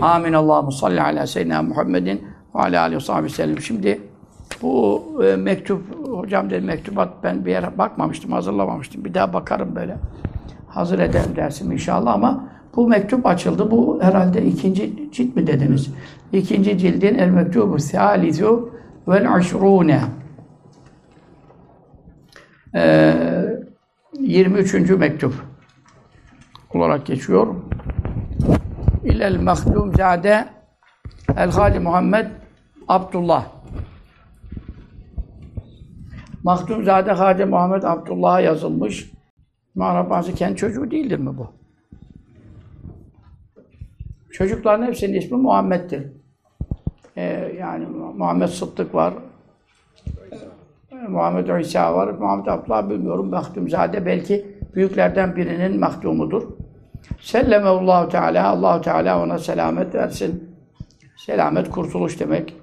Amin. Allahu salli ala seyyidina Muhammedin ve ala aleyhi ve sahibi sellem. Şimdi bu e, mektup, hocam dedi mektubat ben bir yere bakmamıştım, hazırlamamıştım. Bir daha bakarım böyle. Hazır ederim dersim inşallah ama bu mektup açıldı. Bu herhalde ikinci cilt mi dediniz? İkinci cildin el mektubu salisu vel aşrune. Ee, 23. mektup olarak geçiyor. İlel mahdum zade el hali Muhammed Abdullah. Mahdumzade Hadi Muhammed Abdullah'a yazılmış. Mağrabası kendi çocuğu değildir mi bu? Çocukların hepsinin ismi Muhammed'dir. Ee, yani Muhammed Sıddık var. Ee, Muhammed İsa var. Muhammed Abdullah bilmiyorum. Mahdumzade belki büyüklerden birinin mahdumudur. Sellemehullahu Teala. Allahu Teala ona selamet versin. Selamet kurtuluş demek.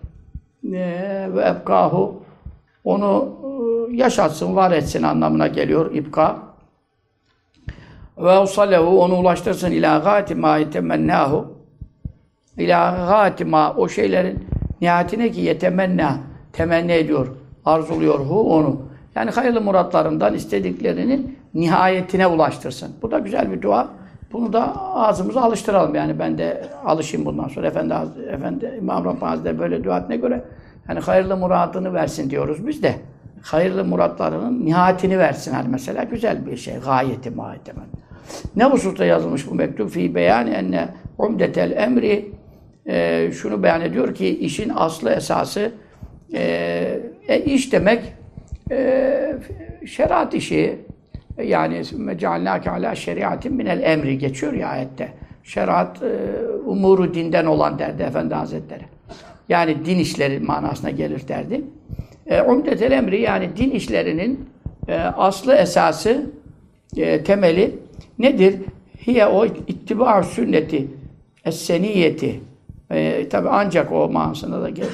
Ve ebkahu onu e, yaşatsın, var etsin anlamına geliyor ipka. Ve usalehu onu ulaştırsın ila gâti mâ yetemennahu ila gâti mâ o şeylerin nihayetine ki yetemenna temenni ediyor, arzuluyor hu onu. Yani hayırlı muratlarından istediklerinin nihayetine ulaştırsın. Bu da güzel bir dua. Bunu da ağzımıza alıştıralım yani ben de alışayım bundan sonra. Efendi, Efendi İmam Rabbani Hazretleri böyle dua ettiğine göre yani hayırlı muradını versin diyoruz biz de. Hayırlı muratlarının nihayetini versin hani mesela güzel bir şey. Gayeti muhatemen. Ne hususta yazılmış bu mektup? Fi beyan enne umdetel emri e, şunu beyan ediyor ki işin aslı esası e, e, iş demek e, şeriat işi yani mecalinâke alâ şeriatin minel emri geçiyor ya ayette. Şeriat e, umuru dinden olan derdi Efendi Hazretleri. Yani din işleri manasına gelir derdi. E, Umdetel emri yani din işlerinin e, aslı esası, e, temeli nedir? Hiye o ittiba sünneti, es-seniyeti. E, Tabi ancak o manasında da geliyor.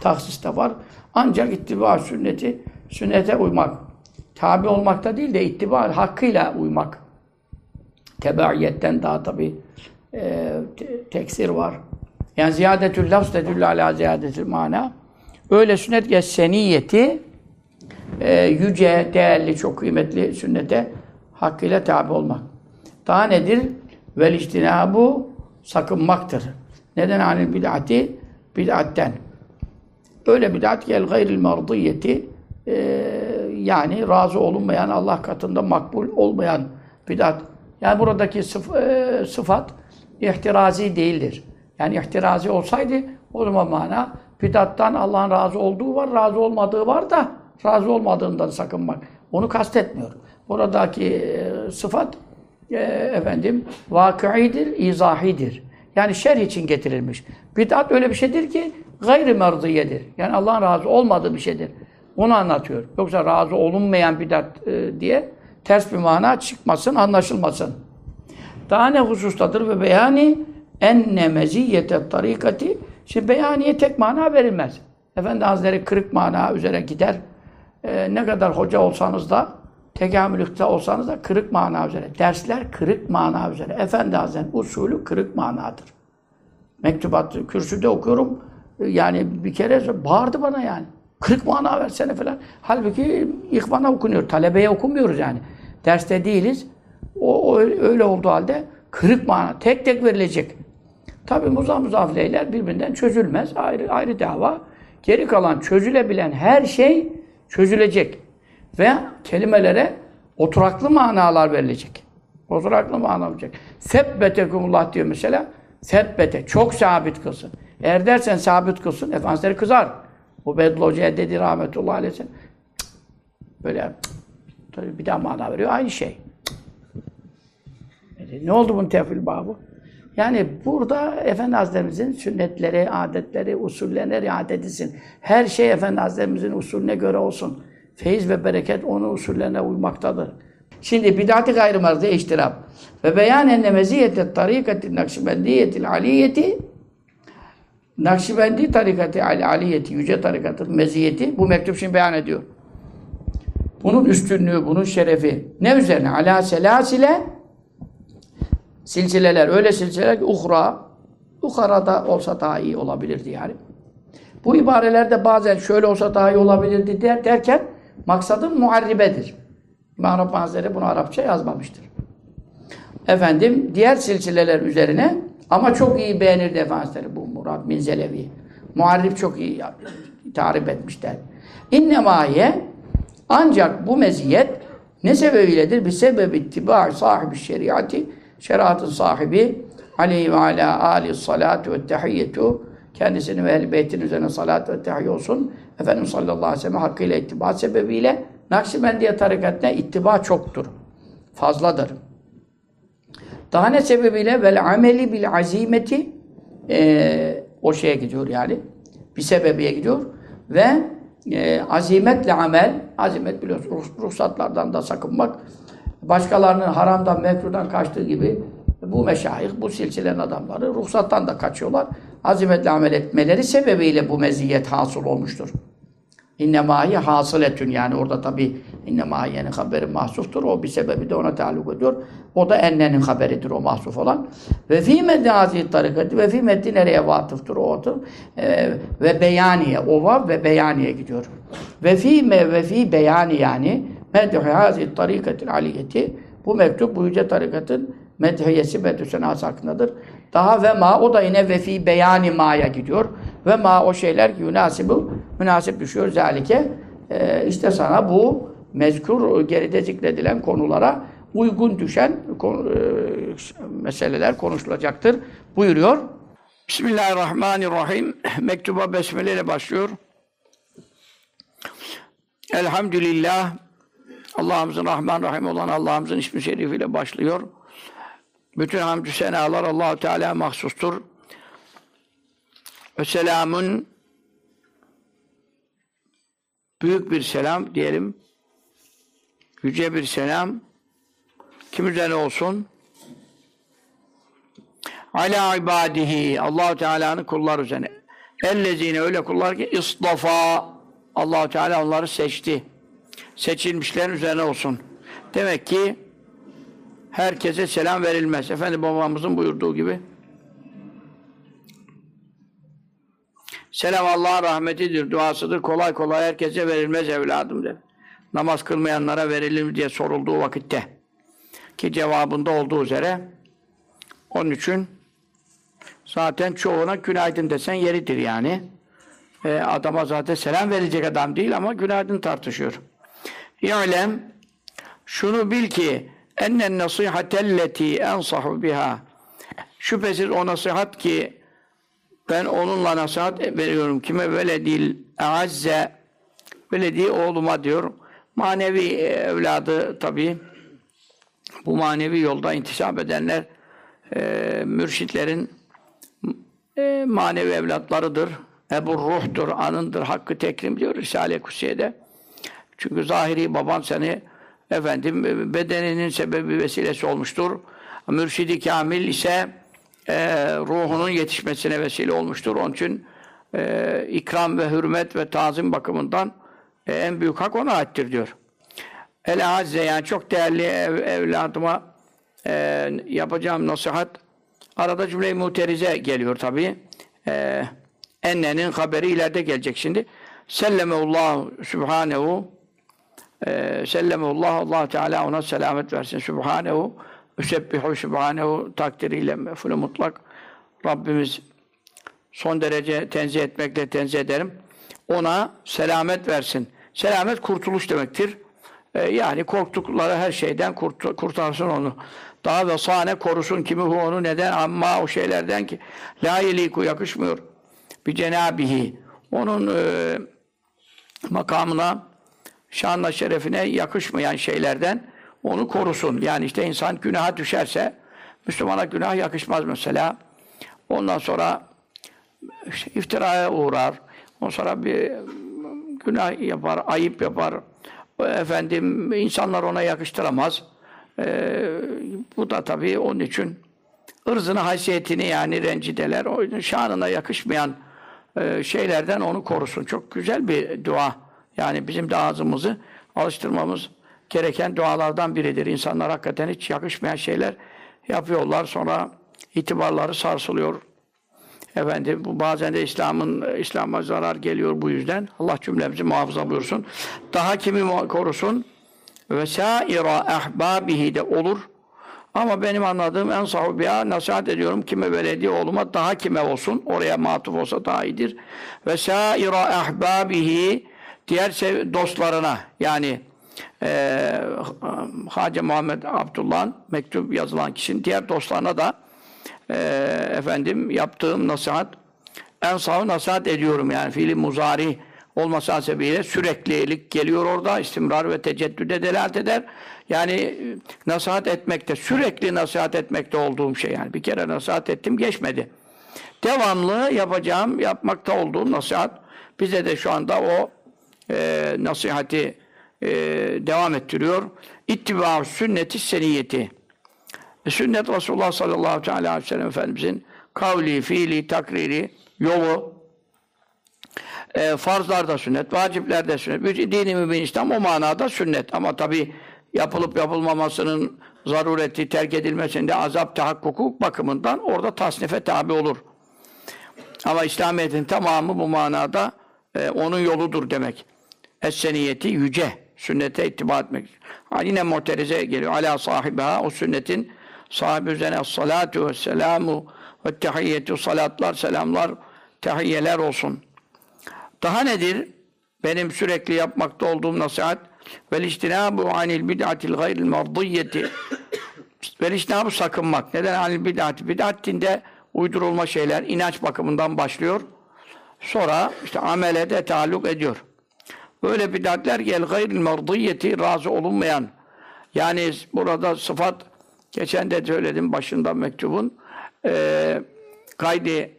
Taksis de var. Ancak ittiba sünneti, sünnete uymak. Tabi olmakta değil de ittiba hakkıyla uymak. Tebaiyetten daha tabi e, te teksir var. Yani ziyadetül lafz tedüllü ala ziyadetül mana. Öyle sünnet ki seniyeti e, yüce, değerli, çok kıymetli sünnete hakkıyla tabi olmak. Daha nedir? Vel bu sakınmaktır. Neden anil bid'ati? Bid'atten. Öyle bid'at ki el gayril mardiyeti e, yani razı olunmayan, Allah katında makbul olmayan bid'at. Yani buradaki sıf, e, sıfat ihtirazi değildir. Yani ihtirazi olsaydı o zaman mana bidattan Allah'ın razı olduğu var, razı olmadığı var da razı olmadığından sakınmak. Onu kastetmiyor. Buradaki e, sıfat e, efendim vakıidir, izahidir. Yani şer için getirilmiş. Bidat öyle bir şeydir ki gayri merdiyedir. Yani Allah'ın razı olmadığı bir şeydir. Onu anlatıyor. Yoksa razı olunmayan bidat e, diye ters bir mana çıkmasın, anlaşılmasın. Daha ne husustadır ve beyani enne meziyete tarikati şimdi beyaniye tek mana verilmez. Efendi Hazretleri kırık mana üzere gider. Ee, ne kadar hoca olsanız da tekamülükte olsanız da kırık mana üzere. Dersler kırık mana üzere. Efendi Hazretleri usulü kırık manadır. Mektubat kürsüde okuyorum. Yani bir kere bağırdı bana yani. Kırık mana versene falan. Halbuki ihvana okunuyor. Talebeye okumuyoruz yani. Derste değiliz. O, o öyle olduğu halde kırık mana tek tek verilecek. Tabi muzaf muzafileyler birbirinden çözülmez. Ayrı ayrı dava. Geri kalan çözülebilen her şey çözülecek. Ve kelimelere oturaklı manalar verilecek. Oturaklı mana olacak. Sebbetekumullah diyor mesela. Sebbete. Çok sabit kılsın. Eğer dersen sabit kılsın, Efendimiz kızar. Bu Bedl Hoca'ya dedi rahmetullahi aleyhi cık, böyle cık, bir daha mana veriyor. Aynı şey. Ne oldu bunun tefil babı? Yani burada Efendi Hazretlerimizin sünnetleri, adetleri, usullerine riayet edilsin. Her şey Efendi Hazretlerimizin usulüne göre olsun. Feyiz ve bereket onun usullerine uymaktadır. Şimdi bid'at-ı gayrı iştirap ve beyan enne meziyete tarikati nakşibendiyetil aliyeti Nakşibendi tarikati ali aliyeti, yüce tarikatın meziyeti bu mektup şimdi beyan ediyor. Bunun üstünlüğü, bunun şerefi ne üzerine? Ala selasile silsileler, öyle silsileler ki uhra Yukarıda olsa daha iyi olabilirdi yani. Bu ibarelerde bazen şöyle olsa daha iyi olabilirdi der, derken maksadın muharribedir. İmam Rabbani Hazretleri bunu Arapça yazmamıştır. Efendim diğer silsileler üzerine ama çok iyi beğenirdi Efendimizleri bu Murat bin Zelevi. Muharrif çok iyi tarif etmişler. İnnemâye ancak bu meziyet ne sebebiyledir? Bir sebebi ittiba sahibi şeriatı şeriatın sahibi aleyhi ve ala ali salatu ve tehiyyetu kendisinin ve ehl üzerine salat ve tehiyye olsun. Efendimiz sallallahu aleyhi ve sellem hakkıyla ittiba sebebiyle Nakşibendiye tarikatına ittiba çoktur. Fazladır. Daha ne sebebiyle? Vel ameli bil azimeti e, o şeye gidiyor yani. Bir sebebiye gidiyor. Ve e, azimetle amel, azimet biliyorsun ruh, ruhsatlardan da sakınmak, başkalarının haramdan, mekruhdan kaçtığı gibi bu meşayih, bu silsilenin adamları ruhsattan da kaçıyorlar. Azimetle amel etmeleri sebebiyle bu meziyet hasıl olmuştur. İnnemâhi hasıletün yani orada tabi innemâhiyenin haberi mahsuftur. O bir sebebi de ona taluk ediyor. O da ennenin haberidir o mahsuf olan. Ve fî meddi hazî tarikati ve fî meddi nereye vatıftır o otur. Ee, ve beyaniye o var ve beyaniye gidiyor. Ve fî me ve fî beyani yani meddi hazî tarikatil aliyeti bu mektup bu yüce tarikatın medhiyesi medhü senası hakkındadır. Daha ve ma o da yine ve fî beyani ma'ya gidiyor. Ve ma o şeyler ki münasibu münasip düşüyor zalike. Ee, işte sana bu mezkur geride zikredilen konulara uygun düşen e, meseleler konuşulacaktır buyuruyor. Bismillahirrahmanirrahim. Mektuba besmele ile başlıyor. Elhamdülillah. Allah'ımızın Rahman Rahim olan Allah'ımızın ismi şerifiyle başlıyor. Bütün hamdü senalar Allahu Teala mahsustur. Ve selamun büyük bir selam diyelim. Yüce bir selam kim üzerine olsun? Ala ibadihi Allahu Teala'nın kulları üzerine. Ellezine öyle kullar ki istafa Allahu Teala onları seçti. Seçilmişlerin üzerine olsun. Demek ki herkese selam verilmez. Efendi babamızın buyurduğu gibi. Selam Allah'ın rahmetidir, duasıdır. Kolay kolay herkese verilmez evladım der. Namaz kılmayanlara verilir diye sorulduğu vakitte. Ki cevabında olduğu üzere onun için zaten çoğuna günaydın desen yeridir yani. E, adama zaten selam verecek adam değil ama günaydın tartışıyor. İ'lem şunu bil ki ennen nasihatelleti ensahu biha şüphesiz o nasihat ki ben onunla nasihat veriyorum kime veledil azze veledi oğluma diyor manevi evladı tabi bu manevi yolda intisap edenler e, mürşitlerin e, manevi evlatlarıdır. Ebu ruhtur, anındır, hakkı tekrim diyor Risale-i Kutsiye'de. Çünkü zahiri baban seni efendim bedeninin sebebi vesilesi olmuştur. Mürşidi kamil ise e, ruhunun yetişmesine vesile olmuştur. Onun için e, ikram ve hürmet ve tazim bakımından en büyük hak ona aittir diyor. El azze yani çok değerli ev, evladıma e, yapacağım nasihat. Arada cümle-i muterize geliyor tabi. E, ennenin haberi ileride gelecek şimdi. Sellemeullah Sübhanehu e, Sellemeullah Allah Teala ona selamet versin. Sübhanehu Üsebbihu Sübhanehu takdiriyle mefulü mutlak Rabbimiz son derece tenzih etmekle tenzih ederim. Ona selamet versin. Selamet kurtuluş demektir. Ee, yani korktukları her şeyden kurt, kurtarsın onu. Daha da sahne korusun kimi hu onu neden amma o şeylerden ki la yeliku yakışmıyor. Bir cenabihi. Onun e, makamına şanla şerefine yakışmayan şeylerden onu korusun. Yani işte insan günaha düşerse Müslümana günah yakışmaz mesela. Ondan sonra işte iftiraya uğrar. Ondan sonra bir günah yapar, ayıp yapar. Efendim insanlar ona yakıştıramaz. Ee, bu da tabii onun için ırzını, haysiyetini yani rencideler, o şanına yakışmayan e, şeylerden onu korusun. Çok güzel bir dua. Yani bizim de ağzımızı alıştırmamız gereken dualardan biridir. İnsanlar hakikaten hiç yakışmayan şeyler yapıyorlar. Sonra itibarları sarsılıyor. Efendim bu bazen de İslam'ın İslam'a zarar geliyor bu yüzden. Allah cümlemizi muhafaza buyursun. Daha kimi korusun? Ve saira ahbabihi de olur. Ama benim anladığım en sahibiya nasihat ediyorum kime belediye oğluma daha kime olsun. Oraya matuf olsa daha iyidir. Ve saira ahbabihi diğer dostlarına yani eee Hacı Muhammed Abdullah'ın mektup yazılan kişinin diğer dostlarına da eee, efendim yaptığım nasihat en sağ nasihat ediyorum yani fiili muzari olması hasebiyle süreklilik geliyor orada istimrar ve teceddüde delalet eder. Yani e, nasihat etmekte sürekli nasihat etmekte olduğum şey yani bir kere nasihat ettim geçmedi. Devamlı yapacağım yapmakta olduğum nasihat bize de şu anda o e, nasihati e, devam ettiriyor. İttiba sünneti seniyeti. E, Sünnet Resulullah sallallahu teala aleyhi ve sellem Efendimizin kavli, fiili, takriri, yolu, e, farzlarda sünnet, vaciplerde sünnet. Bir dini mübin İslam o manada sünnet. Ama tabi yapılıp yapılmamasının zarureti, terk edilmesinde azap tahakkuku bakımından orada tasnife tabi olur. Ama İslamiyet'in tamamı bu manada e, onun yoludur demek. Es-seniyeti yüce. Sünnete ittiba etmek. Ha, yine muterize geliyor. Ala sahibiha o sünnetin sahibi üzerine salatu ve selamu ve tehiyyetu salatlar, selamlar, tehiyyeler olsun. Daha nedir? Benim sürekli yapmakta olduğum nasihat vel istinabu anil bid'atil gayril mardiyyeti vel istinabu sakınmak. Neden anil bid'ati? Bid'at dinde uydurulma şeyler inanç bakımından başlıyor. Sonra işte amele de taalluk ediyor. Böyle bid'atler gel gayril mardiyyeti razı olunmayan yani burada sıfat geçen de söyledim başında mektubun e, kaydı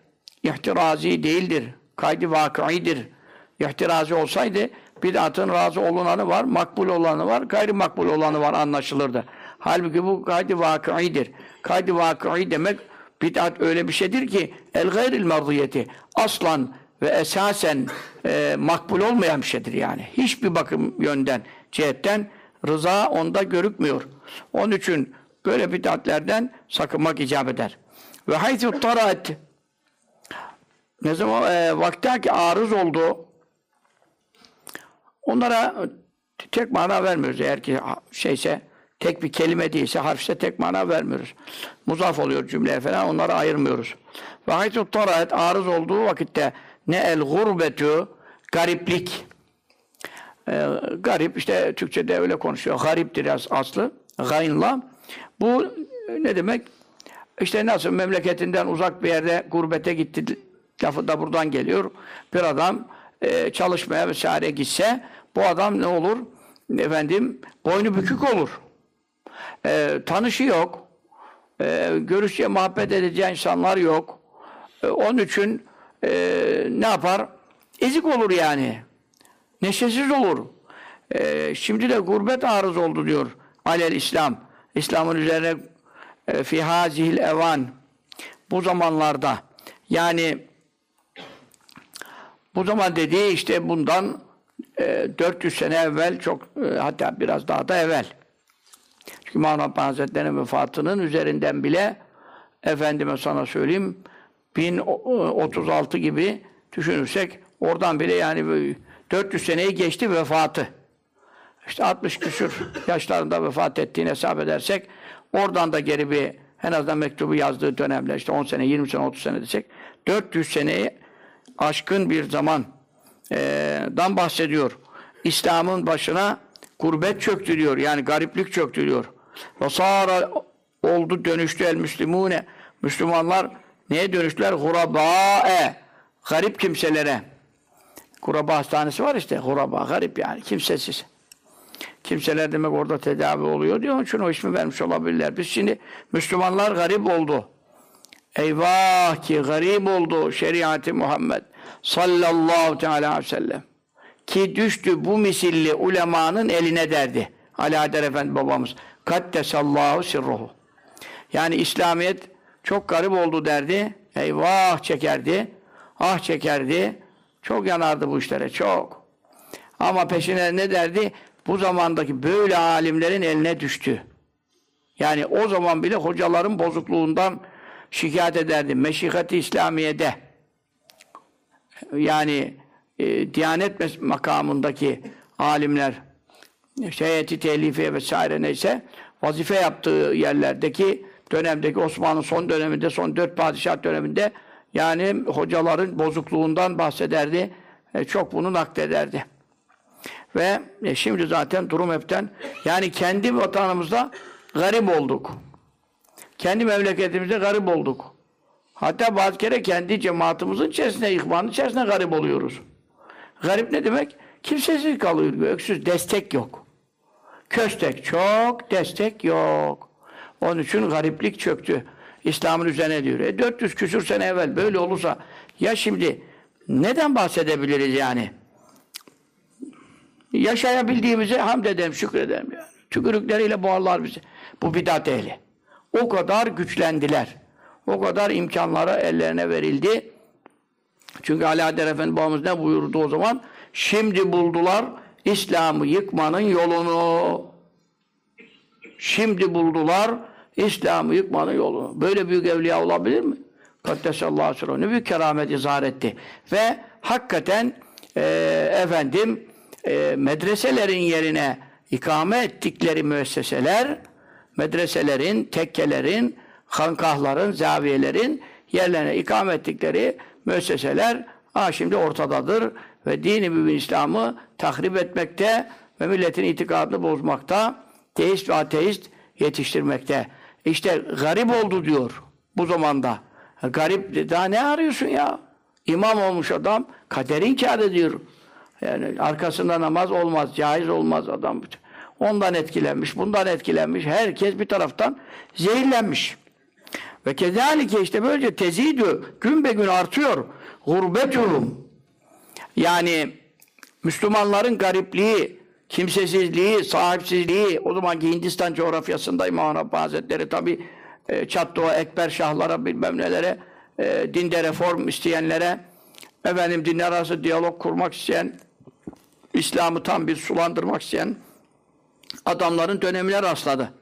ihtirazi değildir. Kaydı vakıidir. İhtirazi olsaydı bid'atın razı olunanı var, makbul olanı var, gayri makbul olanı var anlaşılırdı. Halbuki bu kaydı vakıidir. Kaydı vakıi demek bid'at öyle bir şeydir ki el gayril mardiyeti aslan ve esasen e, makbul olmayan bir şeydir yani. Hiçbir bakım yönden, cihetten rıza onda görükmüyor. Onun için böyle bid'atlerden sakınmak icap eder. Ve haythu taraat ne zaman e, vaktaki arız oldu onlara tek mana vermiyoruz. Eğer ki şeyse tek bir kelime değilse harfse tek mana vermiyoruz. Muzaf oluyor cümleye falan onları ayırmıyoruz. Ve haythu taraat arız olduğu vakitte ne el gurbetu gariplik e, garip işte Türkçe'de öyle konuşuyor. Gariptir as- aslı. Gaynla. Bu ne demek? İşte nasıl memleketinden uzak bir yerde gurbete gitti lafı da buradan geliyor. Bir adam e, çalışmaya vesaire gitse bu adam ne olur? Efendim boynu bükük olur. E, tanışı yok. E, görüşeceği, muhabbet edeceği insanlar yok. E, onun için e, ne yapar? Ezik olur yani. Neşesiz olur. E, şimdi de gurbet arız oldu diyor alel İslam. İslam'ın üzerine e, fi hazihil evan bu zamanlarda yani bu zaman dediği işte bundan e, 400 sene evvel çok e, hatta biraz daha da evvel. Çünkü Mevlana Rabbani Hazretleri'nin vefatının üzerinden bile efendime sana söyleyeyim 1036 gibi düşünürsek oradan bile yani böyle 400 seneyi geçti vefatı. İşte 60 küsür yaşlarında vefat ettiğini hesap edersek oradan da geri bir en azından mektubu yazdığı dönemler işte 10 sene, 20 sene, 30 sene desek 400 seneyi aşkın bir zaman eee, dan bahsediyor. İslam'ın başına gurbet çöktü diyor. Yani gariplik çöktü diyor. Ve sara oldu dönüştü el müslimune. Müslümanlar neye dönüştüler? Gurabae. Garip kimselere. Kuraba hastanesi var işte. Kuraba, garip yani. Kimsesiz. Kimseler demek orada tedavi oluyor diyor. Onun için o ismi vermiş olabilirler. Biz şimdi Müslümanlar garip oldu. Eyvah ki garip oldu şeriatı Muhammed sallallahu teala aleyhi ve sellem. Ki düştü bu misilli ulemanın eline derdi. Ali Haydar Efendi babamız. Kaddesallahu sirruhu. Yani İslamiyet çok garip oldu derdi. Eyvah çekerdi. Ah çekerdi. Çok yanardı bu işlere çok. Ama peşine ne derdi? Bu zamandaki böyle alimlerin eline düştü. Yani o zaman bile hocaların bozukluğundan şikayet ederdi. Meşikati İslamiye'de yani e, Diyanet makamındaki alimler işte heyeti telifi vesaire neyse vazife yaptığı yerlerdeki dönemdeki Osmanlı son döneminde son dört padişah döneminde yani hocaların bozukluğundan bahsederdi. E, çok bunu naklederdi. Ve e, şimdi zaten durum hepten yani kendi vatanımızda garip olduk. Kendi memleketimizde garip olduk. Hatta bazı kere kendi cemaatimizin içerisinde, ihvanın içerisinde garip oluyoruz. Garip ne demek? Kimsesiz kalıyor, öksüz, destek yok. Köstek çok, destek yok. Onun için gariplik çöktü. İslam'ın üzerine diyor. E 400 küsür sene evvel böyle olursa ya şimdi neden bahsedebiliriz yani? Yaşayabildiğimize hamd edelim, şükredelim yani. Tükürükleriyle boğarlar bizi. Bu bidat ehli. O kadar güçlendiler. O kadar imkanları ellerine verildi. Çünkü Ali Adder Efendi babamız ne buyurdu o zaman? Şimdi buldular İslam'ı yıkmanın yolunu. Şimdi buldular İslam'ı yıkmanın yolunu. Böyle büyük evliya olabilir mi? Kaddesallahu aleyhi ve Ne büyük keramet izhar etti. Ve hakikaten e, efendim e, medreselerin yerine ikame ettikleri müesseseler medreselerin, tekkelerin, hankahların, zaviyelerin yerlerine ikame ettikleri müesseseler ha şimdi ortadadır ve dini mübin İslam'ı tahrip etmekte ve milletin itikadını bozmakta, teist ve ateist yetiştirmekte. İşte garip oldu diyor bu zamanda. Garip daha ne arıyorsun ya? İmam olmuş adam kader inkar ediyor. Yani arkasında namaz olmaz, caiz olmaz adam. Ondan etkilenmiş, bundan etkilenmiş. Herkes bir taraftan zehirlenmiş. Ve kezalike işte böylece tezidü gün be gün artıyor. Gurbetuhum. Yani Müslümanların garipliği, kimsesizliği, sahipsizliği, o zamanki Hindistan coğrafyasında İmam Rabbani Hazretleri tabi e, Çatlığa, Ekber Şahlara bilmem nelere, e, dinde reform isteyenlere, efendim dinler arası diyalog kurmak isteyen, İslam'ı tam bir sulandırmak isteyen adamların dönemine rastladı.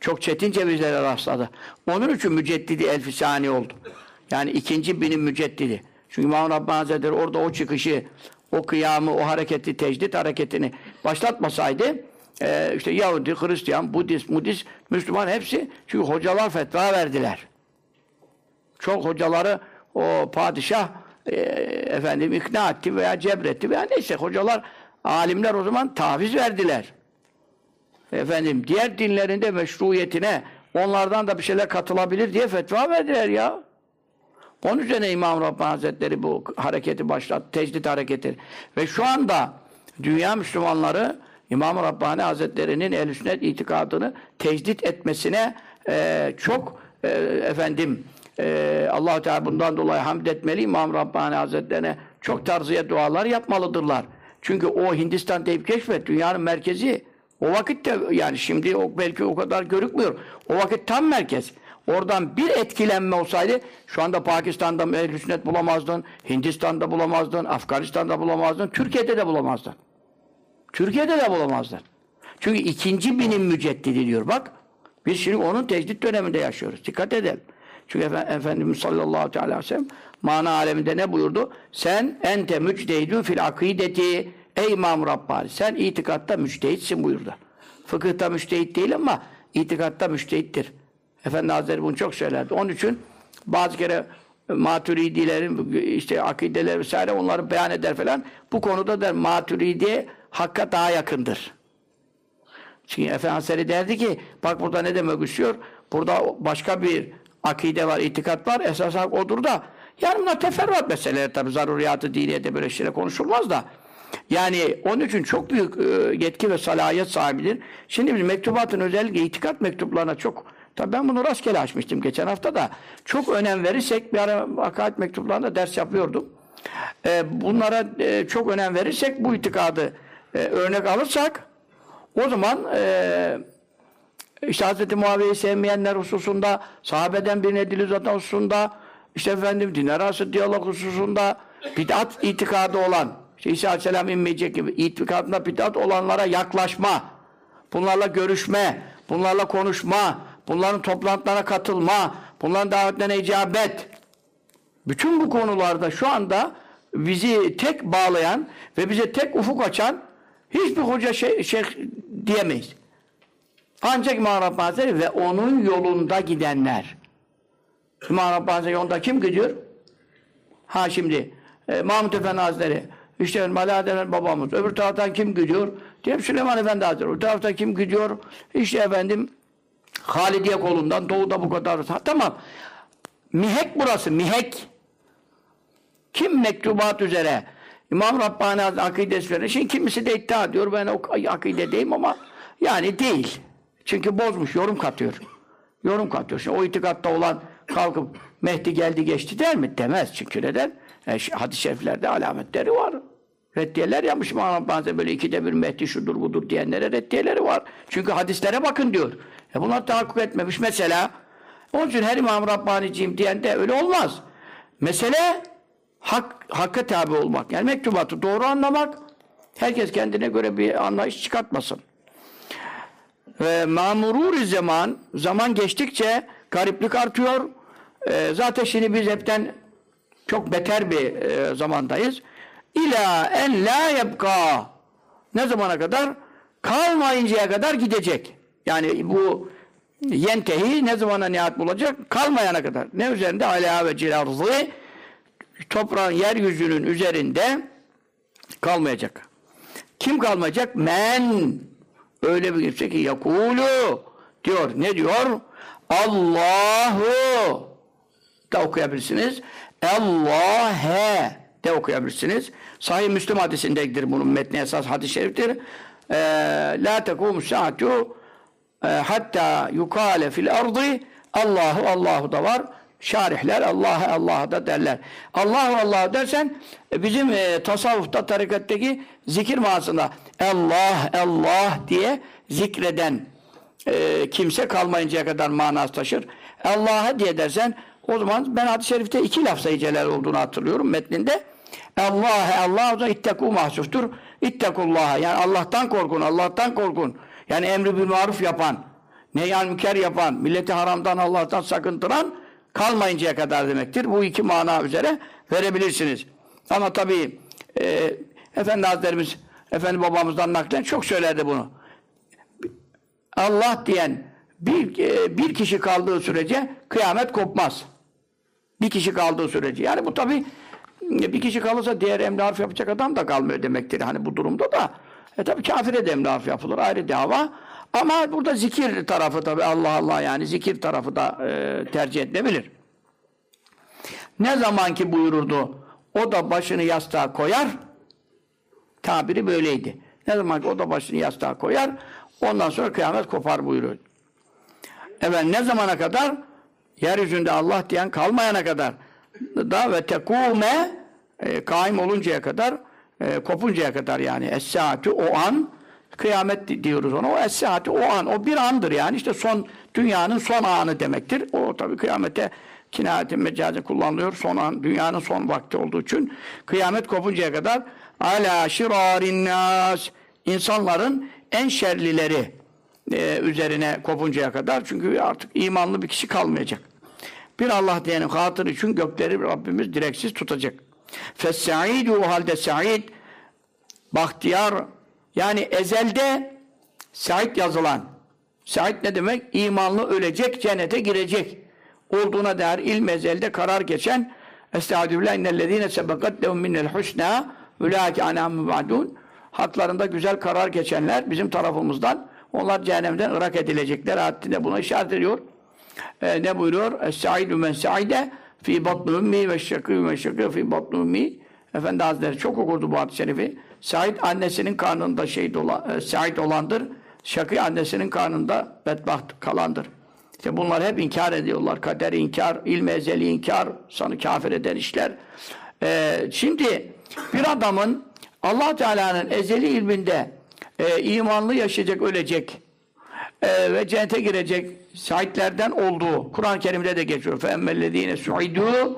Çok çetin cevizlere rastladı. Onun için müceddidi elfisani oldu. Yani ikinci binin müceddidi. Çünkü İmam Rabbani Hazretleri orada o çıkışı, o kıyamı, o hareketi, tecdit hareketini başlatmasaydı e, işte Yahudi, Hristiyan, Budist, Mudist, Müslüman hepsi çünkü hocalar fetva verdiler. Çok hocaları o padişah e, efendim ikna etti veya cebretti veya neyse hocalar, alimler o zaman taviz verdiler. Efendim diğer dinlerinde meşruiyetine onlardan da bir şeyler katılabilir diye fetva verdiler ya. Onun üzerine İmam Rabbani Hazretleri bu hareketi başlattı. Tecdit hareketi. Ve şu anda dünya Müslümanları İmam Rabbani Hazretleri'nin ehl sünnet itikadını tecdit etmesine e, çok e, efendim e, allah Teala bundan dolayı hamd etmeli. İmam Rabbani Hazretlerine çok tarzıya dualar yapmalıdırlar. Çünkü o Hindistan deyip keşfet dünyanın merkezi. O vakitte yani şimdi o belki o kadar görükmüyor. O vakit tam merkez. Oradan bir etkilenme olsaydı şu anda Pakistan'da ehl sünnet bulamazdın, Hindistan'da bulamazdın, Afganistan'da bulamazdın, Türkiye'de de bulamazdın. Türkiye'de de bulamazdın. Çünkü ikinci binin müceddidi diyor bak. Biz şimdi onun tecdit döneminde yaşıyoruz. Dikkat edelim. Çünkü Efe- Efendimiz sallallahu aleyhi ve sellem mana aleminde ne buyurdu? Sen ente mücdeydün fil akideti ey İmam Rabbani. Sen itikatta müçtehitsin buyurdu. Fıkıhta müçtehit değil ama itikatta müçtehittir. Efendi Hazretleri bunu çok söylerdi. Onun için bazı kere maturidilerin işte akideler vesaire onları beyan eder falan. Bu konuda der maturidi hakka daha yakındır. Çünkü Efendi Hazretleri derdi ki bak burada ne demek istiyor? Burada başka bir akide var, itikat var. Esas hak odur da yani bunlar teferruat meseleler tabi zaruriyatı diniyete böyle şeyler konuşulmaz da. Yani onun için çok büyük e, yetki ve salahiyet sahibidir. Şimdi biz mektubatın özellikle itikat mektuplarına çok Tabii ben bunu rastgele açmıştım geçen hafta da. Çok önem verirsek, bir ara akaid mektuplarında ders yapıyordum. E, bunlara e, çok önem verirsek, bu itikadı örnek alırsak, o zaman işte Hz. Muaviye'yi sevmeyenler hususunda, sahabeden bir nedili zaten hususunda, işte efendim din arası diyalog hususunda, bid'at itikadı olan, işte İsa Aleyhisselam inmeyecek gibi itikadında bid'at olanlara yaklaşma, bunlarla görüşme, bunlarla konuşma, bunların toplantılara katılma, bunların davetlerine icabet. Bütün bu konularda şu anda bizi tek bağlayan ve bize tek ufuk açan hiçbir hoca şey, şeyh diyemeyiz. Ancak İmam Rabbani ve onun yolunda gidenler. İmam Rabbani Hazretleri kim gidiyor? Ha şimdi e, Mahmut Efendi Hazretleri, işte Mali Adem babamız. Öbür taraftan kim gidiyor? Diyelim Süleyman Efendi Hazretleri. Öbür taraftan kim gidiyor? İşte efendim Halidiye kolundan doğuda bu kadar. Ha, tamam. Mihek burası, mihek. Kim mektubat üzere İmam Rabbani Hazretleri akidesi üzerine. Şimdi kimisi de iddia ediyor. Ben o akidedeyim ama yani değil. Çünkü bozmuş, yorum katıyor. Yorum katıyor. Şimdi o itikatta olan kalkıp Mehdi geldi geçti der mi? Demez. Çünkü neden? E, hadis-i şeriflerde alametleri var. Reddiyeler yapmış Rabbani Hazretleri böyle ikide bir Mehdi şudur budur diyenlere reddiyeleri var. Çünkü hadislere bakın diyor. E bunlar tahakkuk etmemiş. Mesela onun için her İmam Rabbaniciyim diyen de öyle olmaz. Mesele hak, hakka tabi olmak. Yani mektubatı doğru anlamak. Herkes kendine göre bir anlayış çıkartmasın. Ve mamurur zaman zaman geçtikçe gariplik artıyor. Ee, zaten şimdi biz hepten çok beter bir e, zamandayız. İla en la yebka ne zamana kadar? Kalmayıncaya kadar gidecek. Yani bu yentehi ne zamana nihayet bulacak? Kalmayana kadar. Ne üzerinde? Ala ve cilarzı toprağın yeryüzünün üzerinde kalmayacak. Kim kalmayacak? Men öyle bir kimse ki yakulu diyor. Ne diyor? Allahu da okuyabilirsiniz. Allah'e de okuyabilirsiniz. Sahih Müslüm hadisindedir bunun metni esas hadis-i şeriftir. Ee, La tekumu saatu e, hatta yukale fil ardı Allahu Allahu da var. Şarihler Allah'a Allah'a da derler. Allahu Allah dersen e, bizim e, tasavvufta tarikattaki zikir manasında Allah Allah diye zikreden e, kimse kalmayıncaya kadar manası taşır. Allah'a diye dersen o zaman ben hadis-i şerifte iki laf sayıceler olduğunu hatırlıyorum metninde. Allah Allah da itteku mahsustur. İttekullaha yani Allah'tan korkun, Allah'tan korkun. Yani emri bil maruf yapan, nehyan müker yapan, milleti haramdan Allah'tan sakındıran kalmayıncaya kadar demektir. Bu iki mana üzere verebilirsiniz. Ama tabii e, Efendi Hazretlerimiz, Efendi babamızdan naklen çok söylerdi bunu. Allah diyen bir, e, bir kişi kaldığı sürece kıyamet kopmaz. Bir kişi kaldığı sürece. Yani bu tabi bir kişi kalırsa diğer emri harf yapacak adam da kalmıyor demektir. Hani bu durumda da e tabi kafire de emri harf yapılır. Ayrı dava. Ama burada zikir tarafı tabi Allah Allah yani zikir tarafı da e, tercih edilebilir. Ne zaman ki buyururdu o da başını yastığa koyar tabiri böyleydi. Ne zaman ki o da başını yastığa koyar ondan sonra kıyamet kopar buyuruyor. Evet ne zamana kadar? Yeryüzünde Allah diyen kalmayana kadar. Da ve tekume e, kaim oluncaya kadar e, kopuncaya kadar yani es-saati o an kıyamet di- diyoruz ona. O es-saati o an. O bir andır yani. işte son dünyanın son anı demektir. O tabi kıyamete kinayetin mecazi kullanılıyor. Son an, dünyanın son vakti olduğu için kıyamet kopuncaya kadar ala şirarin nas insanların en şerlileri e, üzerine kopuncaya kadar. Çünkü artık imanlı bir kişi kalmayacak. Bir Allah diyenin hatırı için gökleri Rabbimiz direksiz tutacak. Fes-sa'id o halde sa'id bahtiyar yani ezelde sa'id yazılan sa'id ne demek? İmanlı ölecek, cennete girecek olduğuna dair ilm ezelde karar geçen Estağfirullah innellezine sebekat lehum minel husna ulaike anha mübadun haklarında güzel karar geçenler bizim tarafımızdan onlar cehennemden ırak edilecekler. Haddinde buna işaret ediyor. Ee, ne buyuruyor? Es-sa'idü men sa'ide fi batnu ummi ve şakî men şakî fi batnu ummi Efendi Hazretleri çok okurdu bu hadis-i şerifi. Said annesinin karnında şey dola, e, Said olandır. Şakî annesinin karnında bedbaht kalandır. İşte bunlar hep inkar ediyorlar. Kader inkar, ilmi ezeli inkar, sanı kafir eden işler. Ee, şimdi bir adamın Allah Teala'nın ezeli ilminde e, imanlı yaşayacak, ölecek e, ve cennete girecek şahitlerden olduğu Kur'an-ı Kerim'de de geçiyor. فَاَمَّلَّذ۪ينَ سُعِدُوا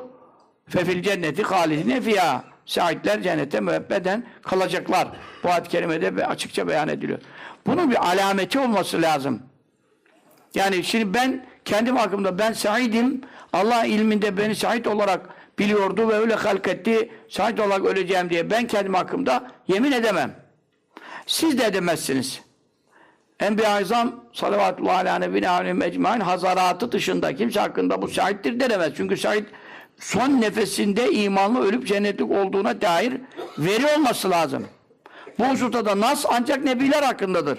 فَفِي الْجَنَّةِ خَالِدِينَ فِيهَا Şahitler cennette müebbeden kalacaklar. Bu ayet-i kerimede be- açıkça beyan ediliyor. Bunun bir alameti olması lazım. Yani şimdi ben kendim hakkımda ben saidim. Allah ilminde beni sait olarak biliyordu ve öyle halketti. Sait olarak öleceğim diye ben kendim hakkımda yemin edemem. Siz de edemezsiniz. Enbiya-i Azam salavatullahi ala nebine aleyhim ecmain hazaratı dışında kimse hakkında bu şahittir denemez. Çünkü şahit son nefesinde imanlı ölüp cennetlik olduğuna dair veri olması lazım. Bu hususta da nas ancak nebiler hakkındadır.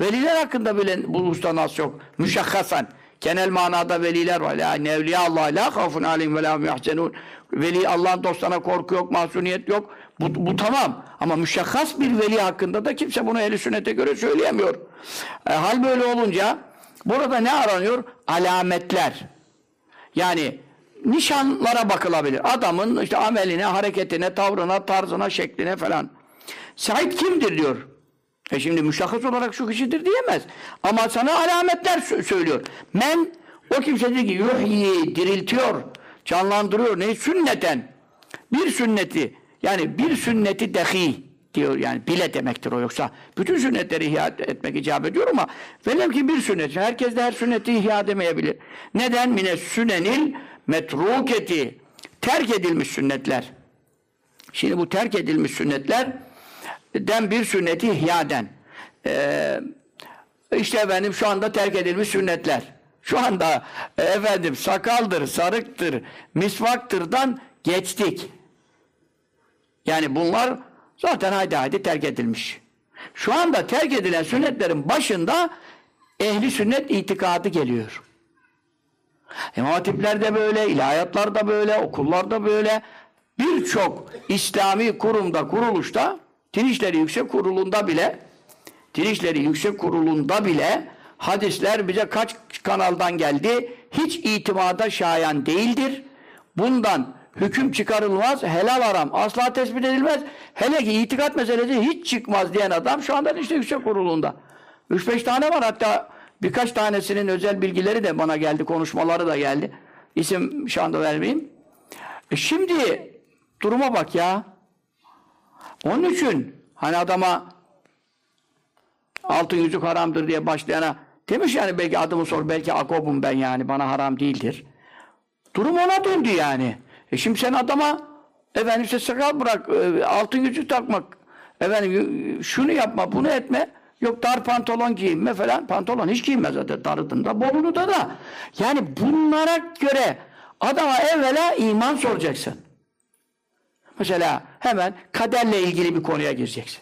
Veliler hakkında bile bu hususta nas yok. Müşakkasen. Genel manada veliler var. La nevliya Allah la havfun aleyhim ve la hum yahzenun. Veli Allah'ın dostlarına korku yok, masumiyet yok. Bu, bu tamam. Ama müşakkas bir veli hakkında da kimse bunu ehl sünnete göre söyleyemiyor. E, hal böyle olunca burada ne aranıyor? Alametler. Yani nişanlara bakılabilir. Adamın işte ameline, hareketine, tavrına, tarzına, şekline falan. Said kimdir diyor. E şimdi müşahhas olarak şu kişidir diyemez. Ama sana alametler sö- söylüyor. Men o kimse diyor ki yuhyi diriltiyor, canlandırıyor. Ne? Sünneten. Bir sünneti yani bir sünneti dahi diyor yani bile demektir o yoksa bütün sünnetleri ihya etmek icap ediyor ama velev ki bir sünnet herkes de her sünneti ihya edemeyebilir. Neden? Mine sünenil metruketi terk edilmiş sünnetler. Şimdi bu terk edilmiş sünnetler den bir sünneti ihyaden. Ee, işte efendim şu anda terk edilmiş sünnetler. Şu anda e, efendim sakaldır, sarıktır, misvaktırdan geçtik. Yani bunlar zaten haydi haydi terk edilmiş. Şu anda terk edilen sünnetlerin başında ehli sünnet itikadı geliyor. İmam hatipler de böyle, ilahiyatlar da böyle, okullar da böyle. Birçok İslami kurumda, kuruluşta, Din İşleri Yüksek Kurulu'nda bile, Din Yüksek Kurulu'nda bile hadisler bize kaç kanaldan geldi, hiç itimada şayan değildir. Bundan hüküm çıkarılmaz, helal haram asla tespit edilmez. Hele ki itikat meselesi hiç çıkmaz diyen adam şu anda işte Yüksek Kurulu'nda. 3-5 tane var hatta birkaç tanesinin özel bilgileri de bana geldi, konuşmaları da geldi. İsim şu anda vermeyeyim. E şimdi duruma bak ya. Onun için hani adama altın yüzük haramdır diye başlayana demiş yani belki adımı sor belki akobum ben yani bana haram değildir. Durum ona döndü yani. E şimdi sen adama efendim işte sakal bırak e, altın yüzük takmak efendim şunu yapma bunu etme yok dar pantolon giyinme falan pantolon hiç giyinmez zaten darıdında bolunu da yani bunlara göre adama evvela iman soracaksın. Mesela hemen kaderle ilgili bir konuya gireceksin.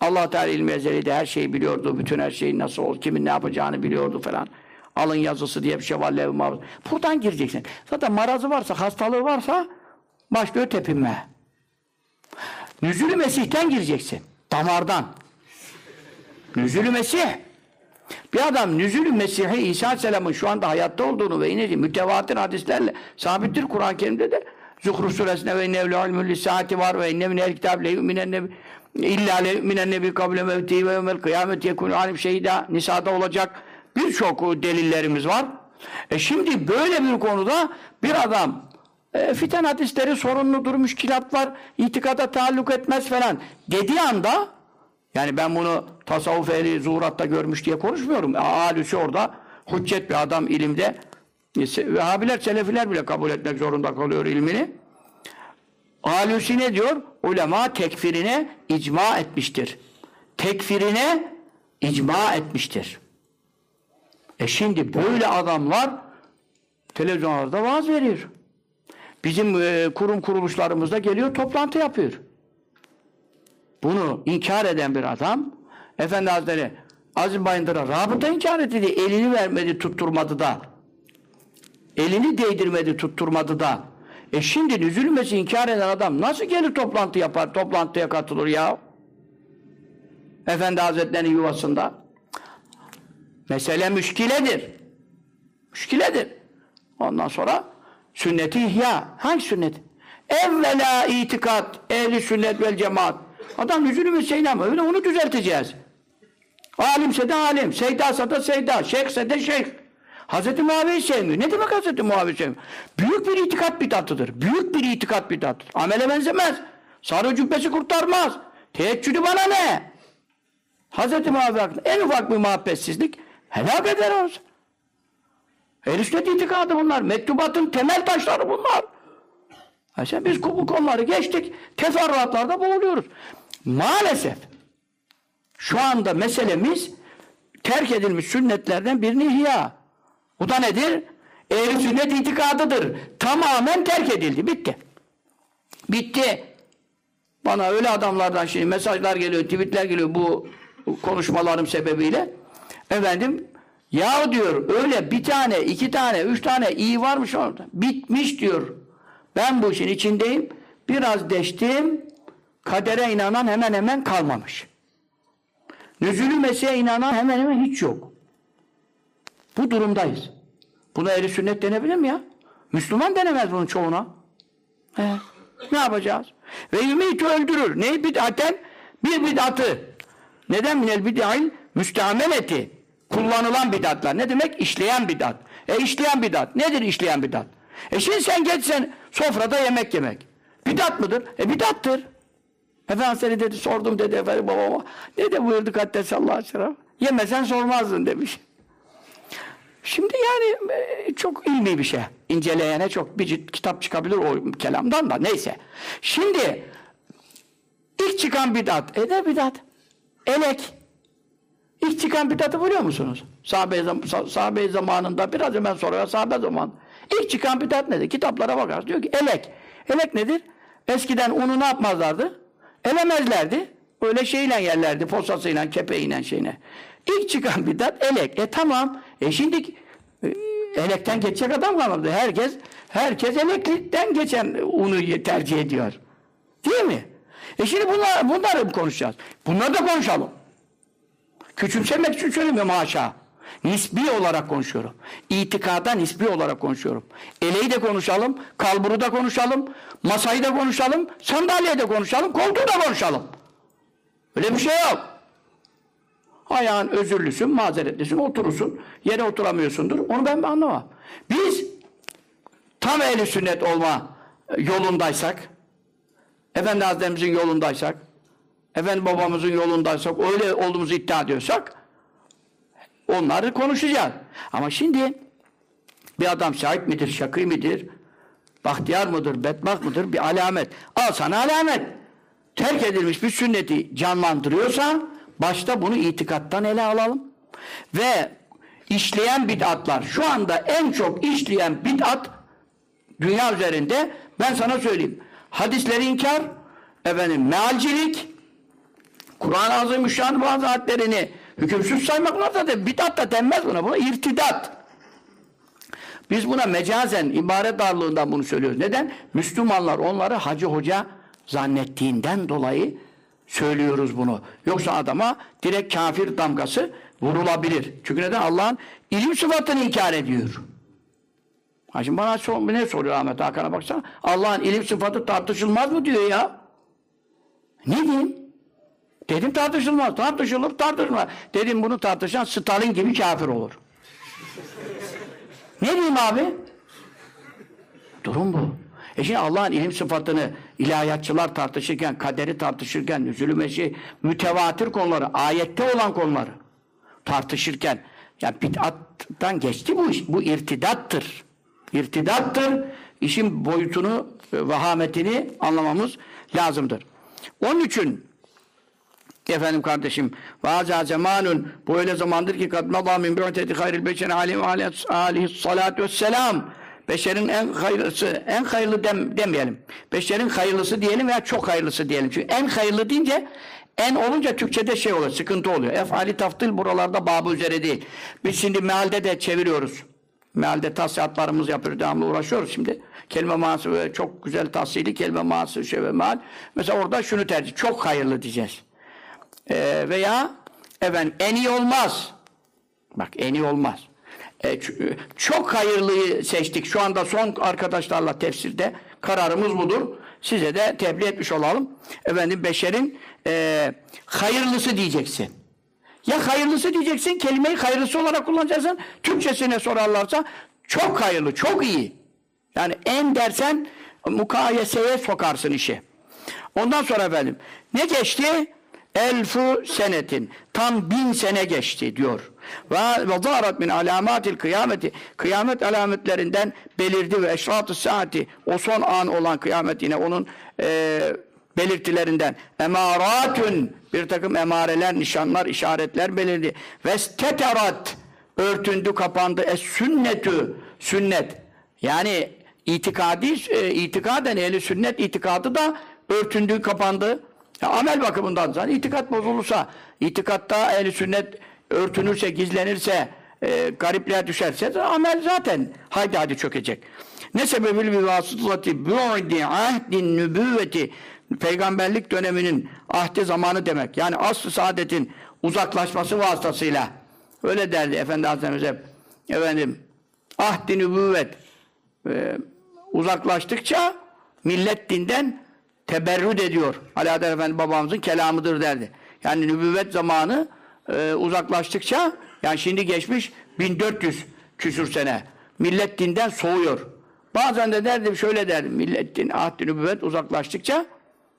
allah Teala ilmi ezeliyle her şeyi biliyordu. Bütün her şeyin nasıl ol, kimin ne yapacağını biliyordu falan. Alın yazısı diye bir şey var. Lev mavz. Buradan gireceksin. Zaten marazı varsa, hastalığı varsa başlıyor tepinme. Nüzülü Mesih'ten gireceksin. Damardan. Nüzülü Mesih. Bir adam Nüzülü Mesih'i İsa Aleyhisselam'ın şu anda hayatta olduğunu ve yine mütevatir hadislerle sabittir Kur'an-ı Kerim'de de Zuhruf suresinde ve innev le'ilmül saati var ve inne minel kitab le yu'minen nebi illa le yu'minen nebi kable mevti ve yevmel kıyamet yekunu alim şeyda Nisa'da olacak birçok delillerimiz var. E şimdi böyle bir konuda bir adam e, fiten hadisleri sorunludur, müşkilat itikada taalluk etmez falan dediği anda yani ben bunu tasavvuf ehli zuhuratta görmüş diye konuşmuyorum. Alüsü orada hüccet bir adam ilimde. Vehhabiler, Selefiler bile kabul etmek zorunda kalıyor ilmini. Alüsü ne diyor? Ulema tekfirine icma etmiştir. Tekfirine icma etmiştir. E şimdi böyle adamlar televizyonlarda vaaz veriyor. Bizim e, kurum kuruluşlarımızda geliyor toplantı yapıyor. Bunu inkar eden bir adam Efendi Hazretleri Aziz Bayındır'a rabıta inkar etti. Diye elini vermedi tutturmadı da. Elini değdirmedi tutturmadı da. E şimdi nüzülmesi inkar eden adam nasıl gelir toplantı yapar toplantıya katılır ya? Efendi Hazretleri'nin yuvasında mesele müşkiledir müşkiledir ondan sonra sünneti ihya hangi sünnet evvela itikat ehli sünnet vel cemaat Adam yüzünü mü seynam öyle onu düzelteceğiz. Alimse de alim, seydasa da seyda, şeyhse de şeyh. Hazreti Muaviye'yi sevmiyor. Ne demek Hazreti Muaviye sevmiyor? Büyük bir itikat bidatıdır. Büyük bir itikat bidatıdır. Amele benzemez. Sarı cübbesi kurtarmaz. Teheccüdü bana ne? Hazreti Muaviye hakkında en ufak bir muhabbetsizlik helak eder olsun. Ehl-i itikadı bunlar. Mektubatın temel taşları bunlar. Ha biz bu konuları geçtik. Teferruatlarda boğuluyoruz. Maalesef şu anda meselemiz terk edilmiş sünnetlerden birini ihya. Bu da nedir? Ehl-i sünnet itikadıdır. Tamamen terk edildi. Bitti. Bitti. Bana öyle adamlardan şimdi mesajlar geliyor, tweetler geliyor bu konuşmalarım sebebiyle. Efendim ya diyor öyle bir tane, iki tane, üç tane iyi varmış orada. Bitmiş diyor. Ben bu işin içindeyim. Biraz deştim. Kadere inanan hemen hemen kalmamış. Nüzülü Mesih'e inanan hemen hemen hiç yok. Bu durumdayız. Buna ehli sünnet denebilir mi ya? Müslüman denemez bunun çoğuna. He. Ne yapacağız? Ve ümit öldürür. Neyi bid'aten? Bir bid'atı. Neden minel bid'ail? Müsteameleti. Kullanılan bid'atlar. Ne demek? İşleyen bid'at. E işleyen bid'at. Nedir işleyen bid'at? E şimdi sen geçsen sofrada yemek yemek. Bid'at mıdır? E bid'attır. Efendimiz dedi sordum dedi efendim babama. Ne de buyurdu aleyhi ve sellem. Yemesen sormazdın demiş. Şimdi yani e, çok ilmi bir şey. İnceleyene çok bir kitap çıkabilir o kelamdan da neyse. Şimdi ilk çıkan bidat. E ne bidat? Elek. Çıkan bidatı biliyor musunuz? Sahabe, sahabe zamanında biraz hemen sonra sahabe zaman. İlk çıkan bidat nedir? Kitaplara bakar. Diyor ki elek. Elek nedir? Eskiden unu ne yapmazlardı? Elemezlerdi. Öyle şeyle yerlerdi. Posasıyla, kepeğiyle şeyine. İlk çıkan bidat elek. E tamam. E şimdi e, elekten geçecek adam kalmadı. Herkes herkes eleklikten geçen unu tercih ediyor. Değil mi? E şimdi bunlar, bunları konuşacağız? Bunları da konuşalım. Küçümsemek için söylemiyorum haşa. Nisbi olarak konuşuyorum. İtikada nisbi olarak konuşuyorum. Eleği de konuşalım, kalburu da konuşalım, masayı da konuşalım, sandalyeyi de konuşalım, koltuğu da konuşalım. Öyle bir şey yok. Ayağın özürlüsün, mazeretlisin, oturursun. Yere oturamıyorsundur. Onu ben anlamam. Biz tam ehli sünnet olma yolundaysak, Efendi Hazretlerimizin yolundaysak, Efendi babamızın yolundaysak, öyle olduğumuzu iddia ediyorsak, onları konuşacağız. Ama şimdi bir adam şahit midir, şakî midir, bahtiyar mıdır, bedbaht mıdır bir alamet. Al sana alamet. Terk edilmiş bir sünneti canlandırıyorsa başta bunu itikattan ele alalım. Ve işleyen bid'atlar şu anda en çok işleyen bid'at dünya üzerinde ben sana söyleyeyim. Hadisleri inkar, efendim mealcilik, Kur'an-ı Azimüşşan bazı hadlerini hükümsüz saymak da bid'at da denmez buna. Buna irtidat. Biz buna mecazen, ibaret darlığından bunu söylüyoruz. Neden? Müslümanlar onları hacı hoca zannettiğinden dolayı söylüyoruz bunu. Yoksa adama direkt kafir damgası vurulabilir. Çünkü neden? Allah'ın ilim sıfatını inkar ediyor. Ha şimdi bana sor, ne soruyor Ahmet Hakan'a baksana. Allah'ın ilim sıfatı tartışılmaz mı diyor ya. Ne diyeyim? Dedim tartışılmaz. Tartışılır tartışılmaz. Dedim bunu tartışan Stalin gibi kafir olur. ne diyeyim abi? Durum bu. E şimdi Allah'ın ilim sıfatını ilahiyatçılar tartışırken, kaderi tartışırken, nüzülü meşi, mütevatir konuları, ayette olan konuları tartışırken, yani bid'attan geçti bu iş. Bu irtidattır. İrtidattır. İşin boyutunu, vahametini anlamamız lazımdır. Onun için efendim kardeşim vaza zamanun bu öyle zamandır ki kad madâ min bi'teti hayril beşer alim aleyhi salatu vesselam. Beşerin en hayırlısı en hayırlı dem, demeyelim. Beşerin hayırlısı diyelim veya çok hayırlısı diyelim. Çünkü en hayırlı deyince en olunca Türkçe'de şey oluyor sıkıntı oluyor. Efali taftil buralarda babı üzere değil. Biz şimdi mealde de çeviriyoruz. Mealde tahsilatlarımız yapıyoruz devamlı uğraşıyoruz. Şimdi kelime manası çok güzel tahsili kelime manası şey ve meal. Mesela orada şunu tercih çok hayırlı diyeceğiz ee, veya efendim en iyi olmaz. Bak en iyi olmaz. Ee, çok hayırlıyı seçtik. Şu anda son arkadaşlarla tefsirde kararımız budur. Size de tebliğ etmiş olalım. Efendim beşerin e, hayırlısı diyeceksin. Ya hayırlısı diyeceksin, kelimeyi hayırlısı olarak kullanacaksın. Türkçesine sorarlarsa çok hayırlı, çok iyi. Yani en dersen mukayeseye sokarsın işi. Ondan sonra efendim ne geçti? Elfu senetin tam bin sene geçti diyor. Ve zaharat min alamatil kıyameti kıyamet alametlerinden belirdi ve eşratı saati o son an olan kıyamet yine onun e, belirtilerinden emaratun bir takım emareler, nişanlar, işaretler belirdi. Ve steterat örtündü, kapandı. Es sünnetü sünnet. Yani itikadi e, itikaden ehli sünnet itikadı da örtündü, kapandı. Ya, amel bakımından zaten itikat bozulursa, itikatta ehli sünnet örtünürse, gizlenirse, e, garipliğe düşerse amel zaten haydi hadi çökecek. Ne sebebil bir vasıtati bu'di ahdin nübüvveti peygamberlik döneminin ahdi zamanı demek. Yani asr-ı saadetin uzaklaşması vasıtasıyla öyle derdi Efendi Hazretimiz hep. Efendim ahdi nübüvvet e, uzaklaştıkça millet dinden teberrüd ediyor. Adem Efendi babamızın kelamıdır derdi. Yani nübüvvet zamanı e, uzaklaştıkça yani şimdi geçmiş 1400 küsür sene. Millet dinden soğuyor. Bazen de derdim şöyle derdim. Millet din, ahd nübüvvet uzaklaştıkça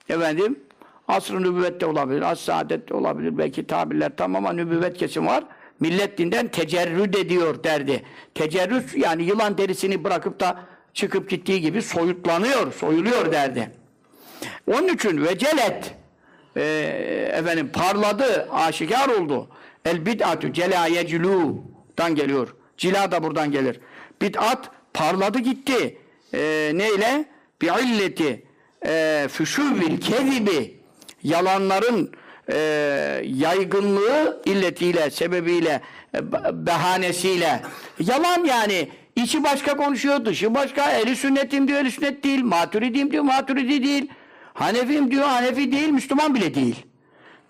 efendim asr-ı nübüvvet de olabilir, as saadet de olabilir. Belki tabirler tam ama nübüvvet kesim var. Millet dinden tecerrüd ediyor derdi. Tecerrüd yani yılan derisini bırakıp da çıkıp gittiği gibi soyutlanıyor, soyuluyor derdi. Onun için vecelet e, efendim parladı, aşikar oldu. El bid'atü celayeculu'dan geliyor. Cila da buradan gelir. Bid'at parladı gitti. E, neyle? Bi illeti e, füşuvil kezibi yalanların e, yaygınlığı illetiyle, sebebiyle, e, behanesiyle. Yalan yani. içi başka konuşuyor, dışı başka. Eli sünnetim diyor, eli sünnet değil. Maturidim diyor, maturidi değil. Hanefim diyor, Hanefi değil, Müslüman bile değil.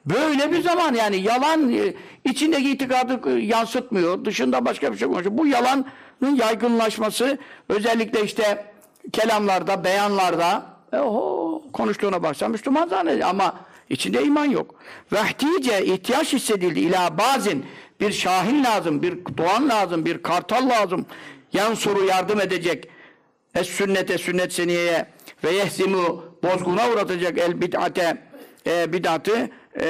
Böyle bir zaman yani yalan e, içindeki itikadı e, yansıtmıyor. Dışında başka bir şey konuşuyor. Bu yalanın yaygınlaşması özellikle işte kelamlarda, beyanlarda e, oho, konuştuğuna baksan Müslüman zannediyor ama içinde iman yok. Vehtice ihtiyaç hissedildi ila bazın bir şahin lazım, bir doğan lazım, bir kartal lazım. Yan soru yardım edecek. Es sünnete sünnet seniyeye ve yehzimu bozguna uğratacak el bid'ate e, bid'atı e,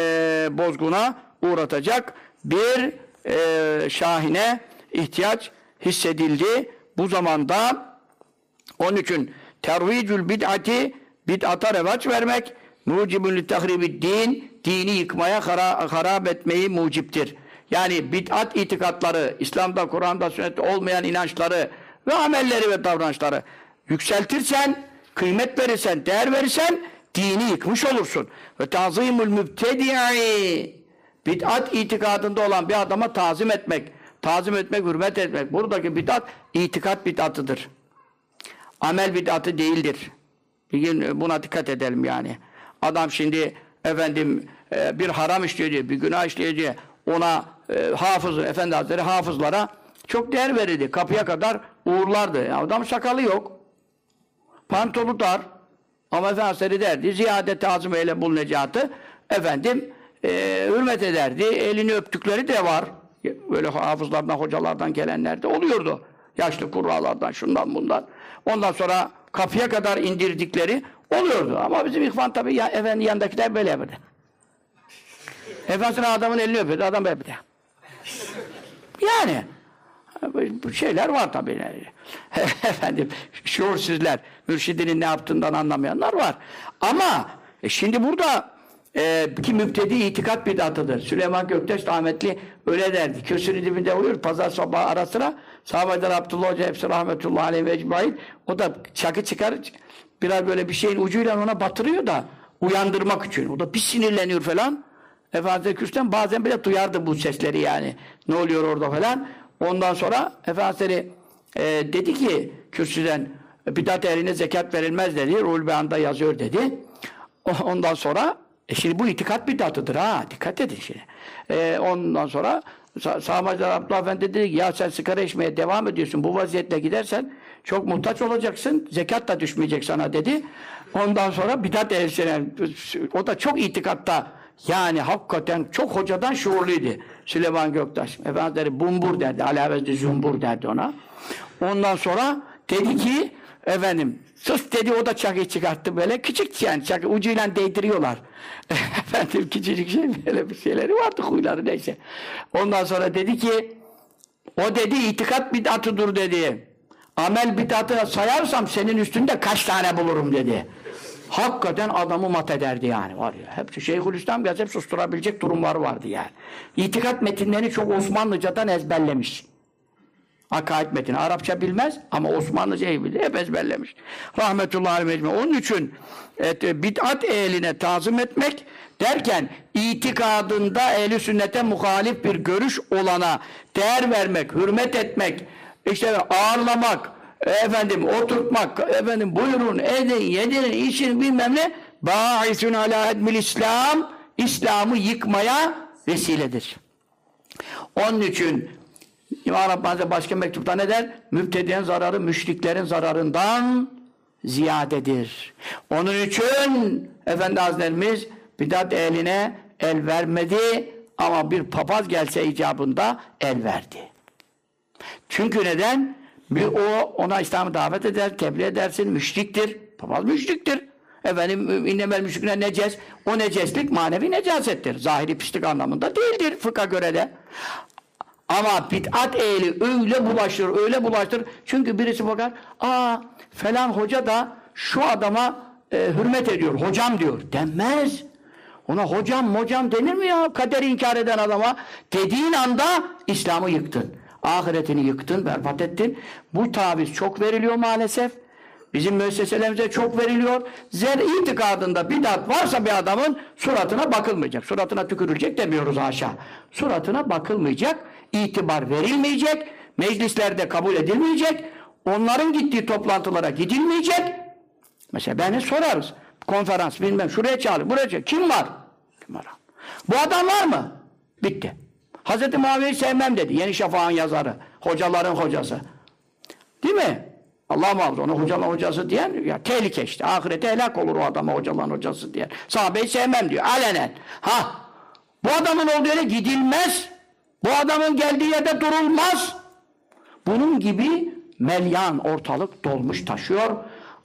bozguna uğratacak bir e, şahine ihtiyaç hissedildi. Bu zamanda onun için tervicül bid'ati bid'ata revaç vermek mucibun tahribid din dini yıkmaya hara, harap etmeyi muciptir. Yani bid'at itikatları, İslam'da, Kur'an'da, sünnette olmayan inançları ve amelleri ve davranışları yükseltirsen, kıymet verirsen, değer verirsen dini yıkmış olursun. Ve tazimul mübtedi'i bid'at itikadında olan bir adama tazim etmek, tazim etmek, hürmet etmek. Buradaki bid'at itikat bid'atıdır. Amel bid'atı değildir. Bir gün buna dikkat edelim yani. Adam şimdi efendim e, bir haram işliyor diye, bir günah işliyor diye ona e, hafız, efendi hazretleri hafızlara çok değer verirdi. Kapıya kadar uğurlardı. Adam sakalı yok. Pantolu dar. Ama efendi hazretleri derdi, ziyade tazım eyle bul necatı. Efendim e, hürmet ederdi. Elini öptükleri de var. Böyle hafızlardan, hocalardan gelenler de oluyordu. Yaşlı kurralardan, şundan bundan. Ondan sonra kapıya kadar indirdikleri oluyordu. Ama bizim ihvan tabi ya, efendi yandakiler böyle yapıyordu. Efendisine adamın elini öpüyordu, adam böyle yapıyordu. Yani şeyler var tabii. Efendim, şuursuzlar, mürşidinin ne yaptığından anlamayanlar var. Ama e, şimdi burada e, ki müptedi itikat bidatıdır. Süleyman Göktaş rahmetli öyle derdi. Kürsünün dibinde uyur, pazar sabahı ara sıra sahabeden Abdullah Hoca hepsi rahmetullahi aleyhi ve ecmaîn o da çakı çıkar biraz böyle bir şeyin ucuyla ona batırıyor da uyandırmak için. O da bir sinirleniyor falan. Efendimiz Kürsü'den bazen bile duyardı bu sesleri yani. Ne oluyor orada falan. Ondan sonra Efendimiz e, dedi ki kürsüden bidat eline zekat verilmez dedi. Ruhul Beyan'da yazıyor dedi. Ondan sonra e şimdi bu itikat bidatıdır ha. Dikkat edin şimdi. E, ondan sonra Sağmacılar Abdullah Efendi dedi ki ya sen sigara içmeye devam ediyorsun. Bu vaziyetle gidersen çok muhtaç olacaksın. Zekat da düşmeyecek sana dedi. Ondan sonra bidat ehlisine o da çok itikatta yani hakikaten çok hocadan şuurluydu. Süleyman Göktaş. Efendileri bumbur derdi. Alavezli zumbur derdi ona. Ondan sonra dedi ki Efendim sus dedi o da çakıyı çıkarttı böyle. Küçük yani çakı ucuyla değdiriyorlar. Efendim küçücük şey böyle bir şeyleri vardı huyları neyse. Ondan sonra dedi ki o dedi itikat bid'atıdır dedi. Amel bid'atı sayarsam senin üstünde kaç tane bulurum dedi. Hakikaten adamı mat ederdi yani var ya. Hepsi Şeyhülislam hep susturabilecek durumları vardı yani. İtikat metinlerini çok Osmanlıcadan ezberlemiş. Akaid metini. Arapça bilmez ama Osmanlıca iyi bilir. Hep ezberlemiş. Rahmetullahi aleyhi Onun için et, bid'at ehline tazım etmek derken itikadında ehli sünnete muhalif bir görüş olana değer vermek, hürmet etmek, işte ağırlamak, efendim oturtmak, efendim buyurun, edin, yedirin, için bilmem ne bâisün alâ edmil İslam İslam'ı yıkmaya vesiledir. Onun için İmam Rabbani başka mektupta ne der? Mübtediyen zararı müşriklerin zararından ziyadedir. Onun için Efendi Hazretlerimiz bidat eline el vermedi ama bir papaz gelse icabında el verdi. Çünkü neden? Bir o ona İslam'ı davet eder, tebliğ edersin, müşriktir. Papaz müşriktir. Efendim innemel müşrikine neces. O neceslik manevi necasettir. Zahiri pislik anlamında değildir fıkha göre de. Ama bid'at ehli öyle bulaşır, öyle bulaştır. Çünkü birisi bakar, aa falan hoca da şu adama e, hürmet ediyor, hocam diyor. Denmez. Ona hocam hocam denir mi ya? Kaderi inkar eden adama. Dediğin anda İslam'ı yıktın. Ahiretini yıktın, berbat ettin. Bu taviz çok veriliyor maalesef. Bizim müesseselerimize çok veriliyor. Zer itikadında bidat varsa bir adamın suratına bakılmayacak. Suratına tükürülecek demiyoruz haşa. Suratına bakılmayacak, itibar verilmeyecek, meclislerde kabul edilmeyecek, onların gittiği toplantılara gidilmeyecek. Mesela beni sorarız. Konferans bilmem şuraya çağır, buraya. Kim var? Kim var? Bu adam var mı? Bitti. Hazreti Muaviye'yi sevmem dedi. Yeni Şafak'ın yazarı. Hocaların hocası. Değil mi? Allah muhafaza onu hocaların hocası diyen ya tehlike işte. Ahirete helak olur o adama hocaların hocası diyen. Sahabeyi sevmem diyor. Alenen. Ha. Bu adamın olduğu yere gidilmez. Bu adamın geldiği yerde durulmaz. Bunun gibi melyan ortalık dolmuş taşıyor.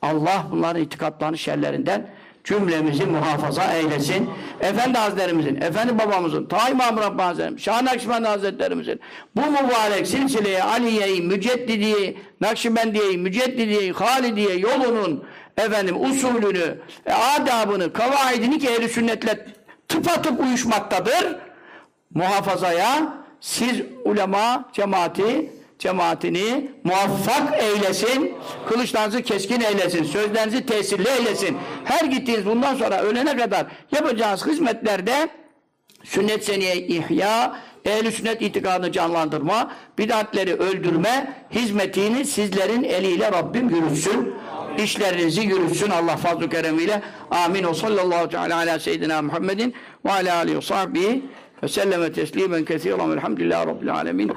Allah bunların itikatlarını şerlerinden cümlemizi muhafaza eylesin. Efendi Hazretlerimizin, Efendi babamızın, Ta İmam Rabbani Hazretlerimizin, Şah Nakşibendi Hazretlerimizin bu mübarek silsileye Aliye'yi, Müceddidiye'yi, Nakşibendiye'yi, Müceddidiye'yi, Halidiye yolunun efendim usulünü, e, adabını, kavaidini ki ehl sünnetle tıpatıp uyuşmaktadır. Muhafazaya siz ulema cemaati cemaatini muvaffak eylesin, kılıçlarınızı keskin eylesin, sözlerinizi tesirli eylesin. Her gittiğiniz bundan sonra ölene kadar yapacağınız hizmetlerde sünnet seniye ihya, ehl sünnet itikadını canlandırma, bidatleri öldürme hizmetini sizlerin eliyle Rabbim yürütsün. İşlerinizi yürütsün Allah fazl-ı keremiyle. Amin. O sallallahu teala ala seyyidina Muhammedin ve ala alihi ve sahbihi وسلم تسليما كثيرا والحمد لله رب العالمين.